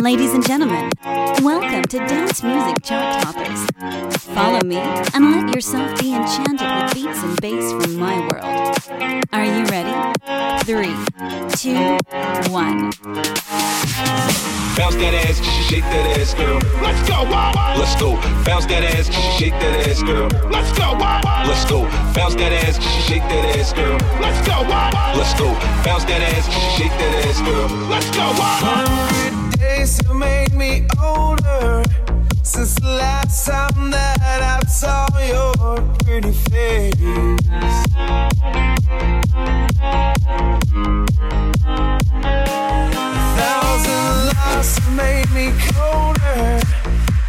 Ladies and gentlemen, welcome to Dance Music Chart Toppers. Follow me and let yourself be enchanted with beats and bass from my world. Are you ready? Three, two, one. Bounce that ass, shake that ass, girl. Let's go, let's go. Bounce that ass, shake that ass, girl. Let's go, let's go. Bounce that ass, shake that ass, girl. Let's go, let's go. Bounce that ass, shake that ass, girl. Let's go have made me older since the last time that I saw your pretty face. A thousand made me colder,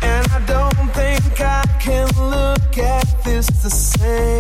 and I don't think I can look at this the same.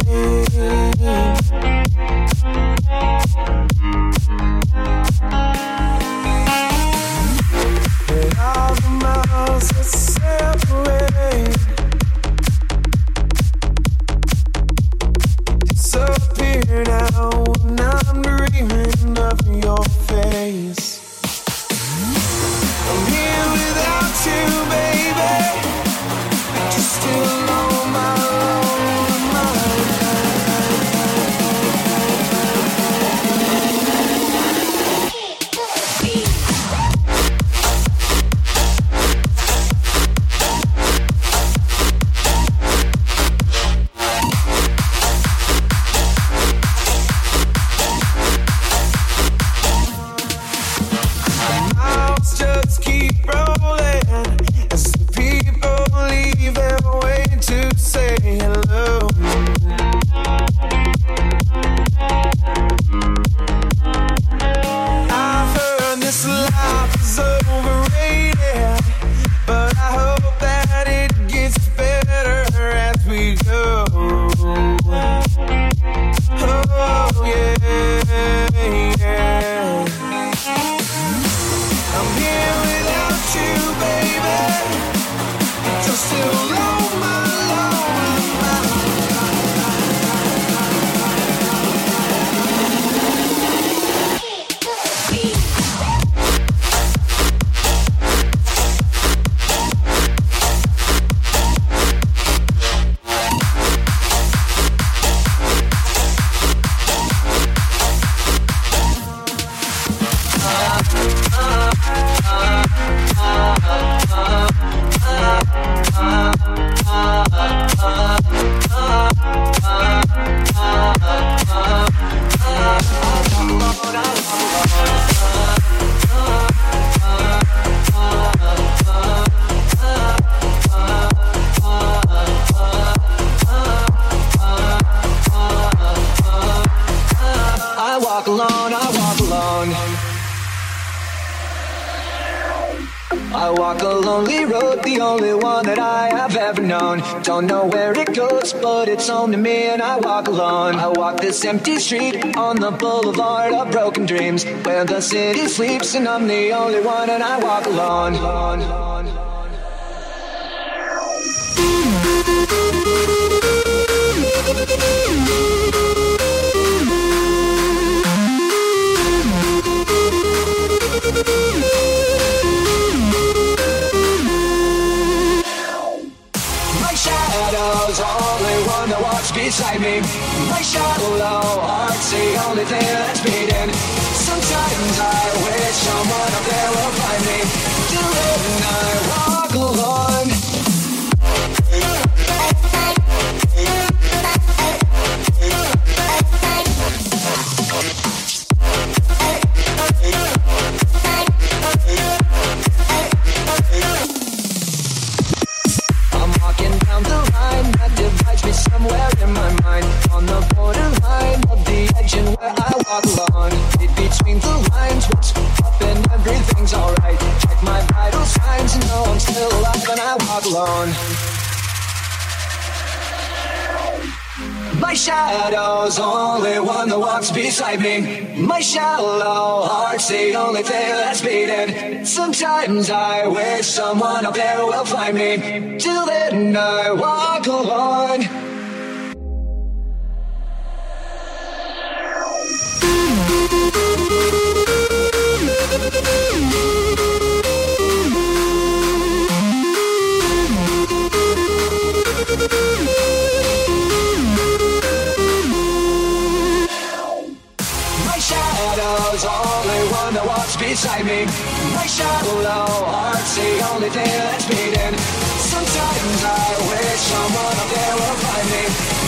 This empty street on the boulevard of broken dreams where the city sleeps and I'm the only one and I walk alone. Beside me. My shallow heart's the only thing that's beating. Sometimes I wish someone up there will find me. Do it and I walk alone. My shadow's only one that walks beside me. My shallow heart's the only thing that's beating. Sometimes I wish someone up there will find me. Till then I walk alone. what's beside me. My shallow heart's the only thing that's beating. Sometimes I wish someone up there will find me.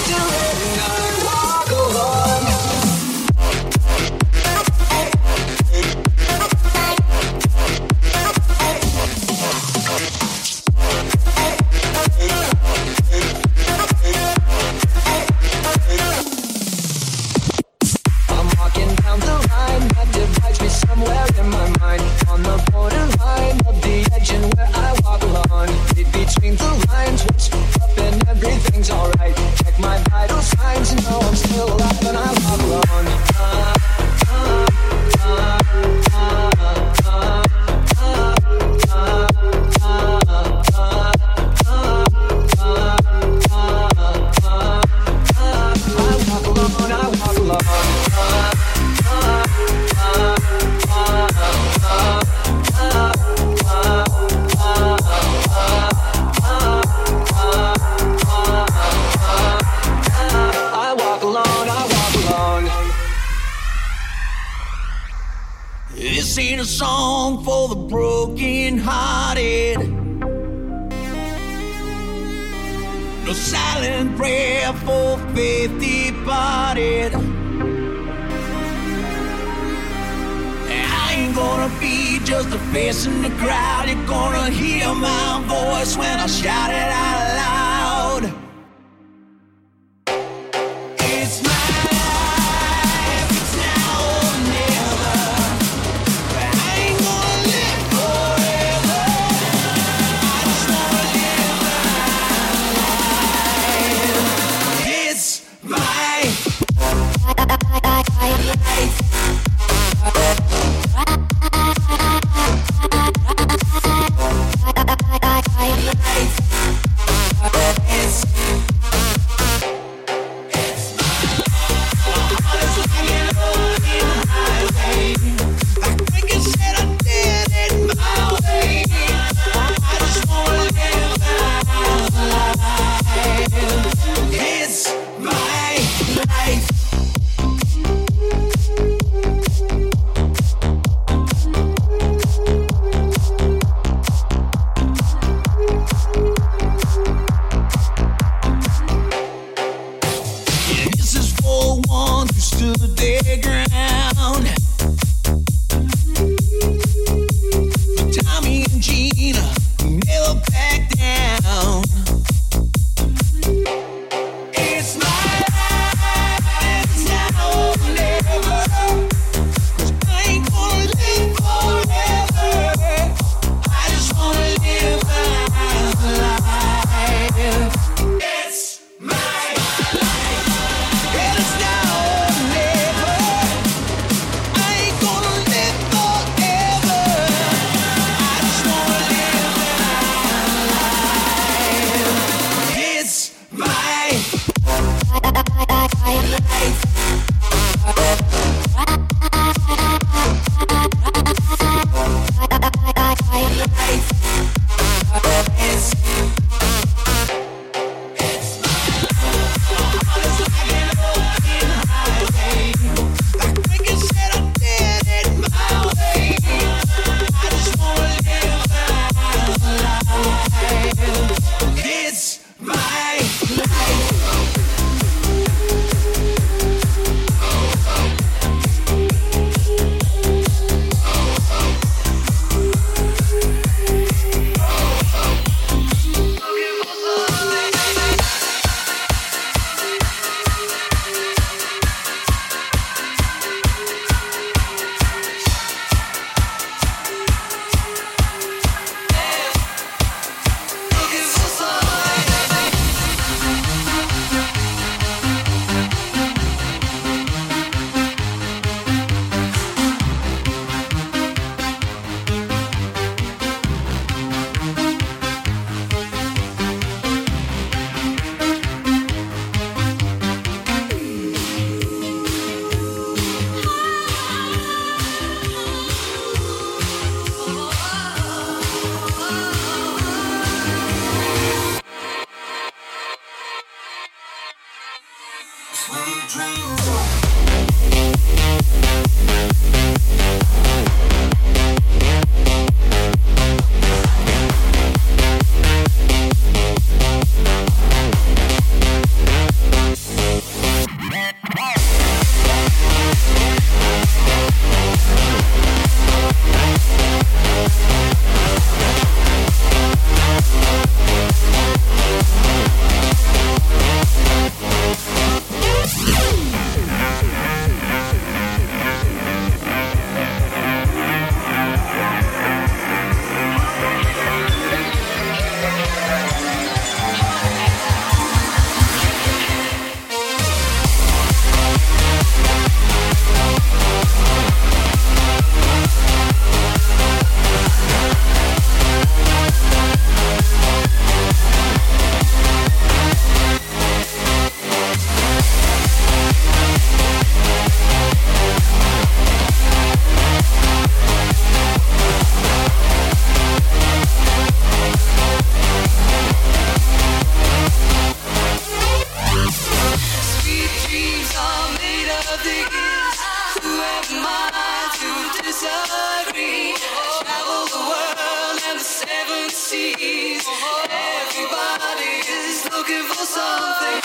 Can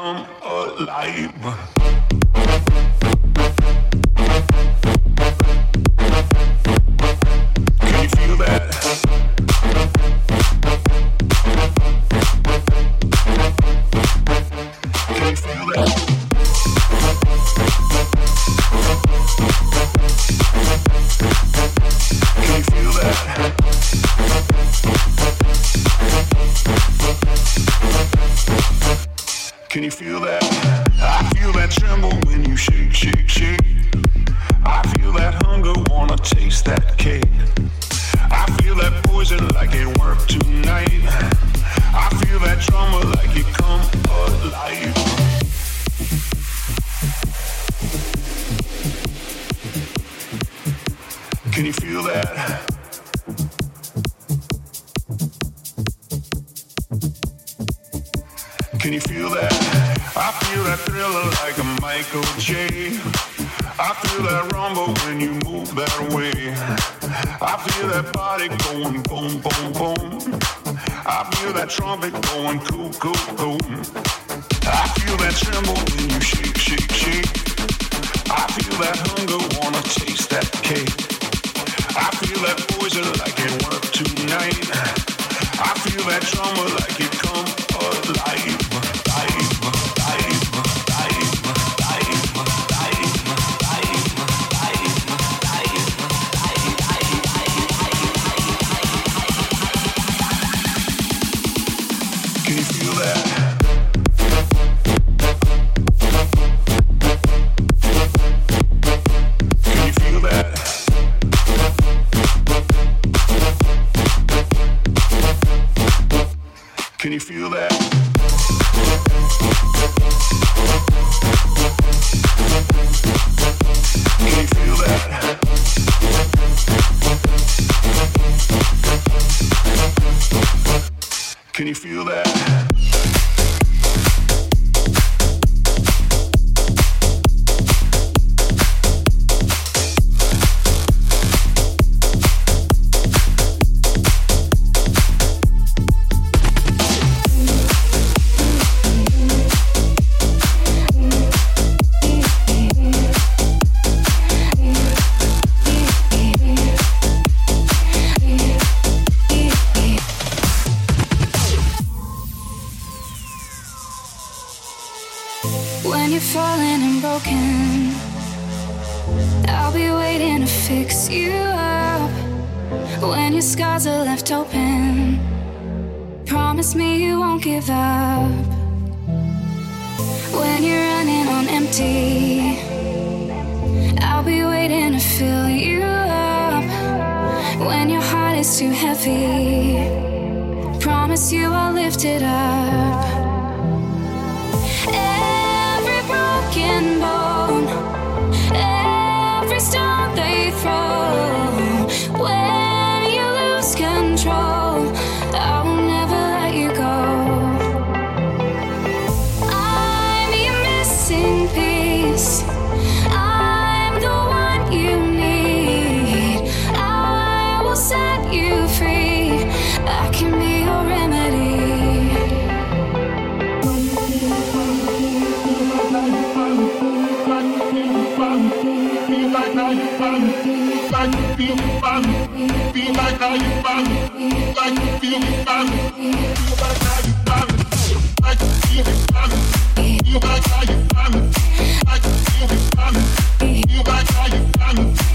come alive. Can you feel that? You got how you feel it. You got how you feel it.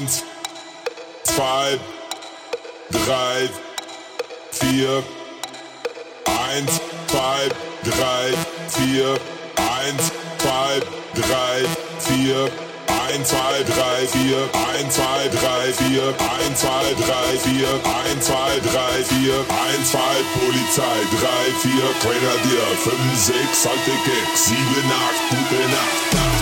Eins, zwei, drei, vier. Eins, zwei, drei, vier. Eins, zwei, drei, vier. 1, 2, 3, 4, 1, 2, 3, 4, 1, 2, 3, 4, 1, 2, 3, 4, 1, 2, Polizei, 3, 4, Grenadier, 5, 6, alte Gag, 7, 8, gute Nacht.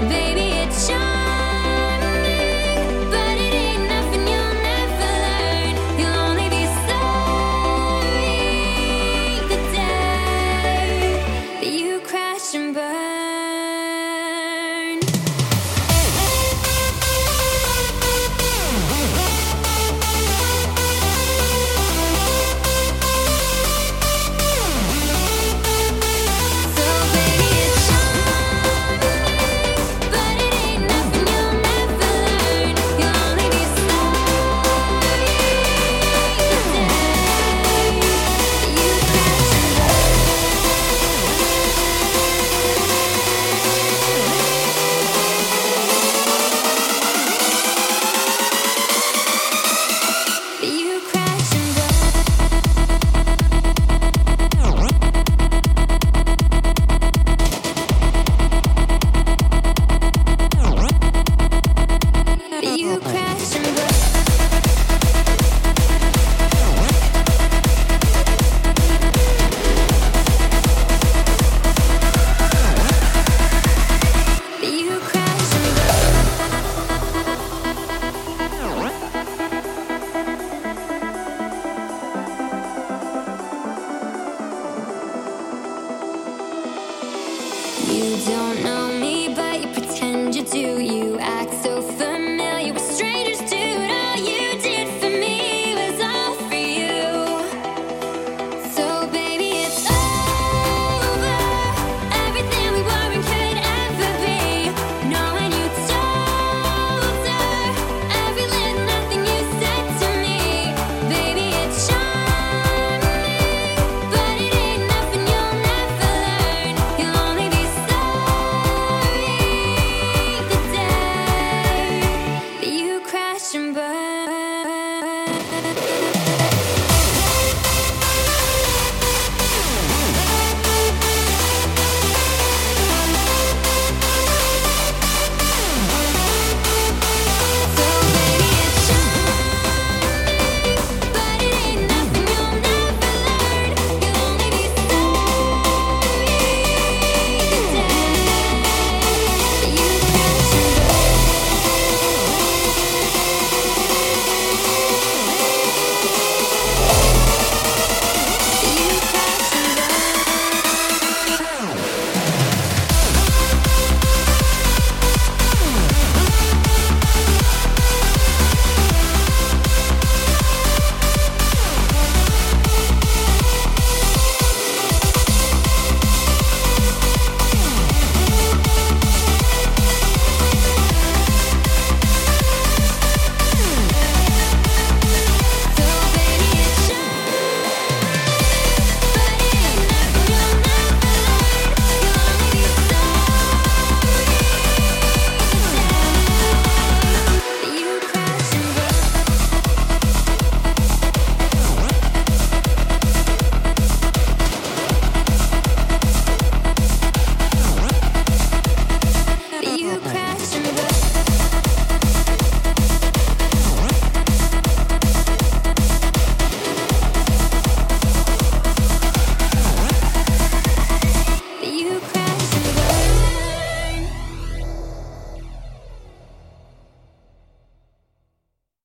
They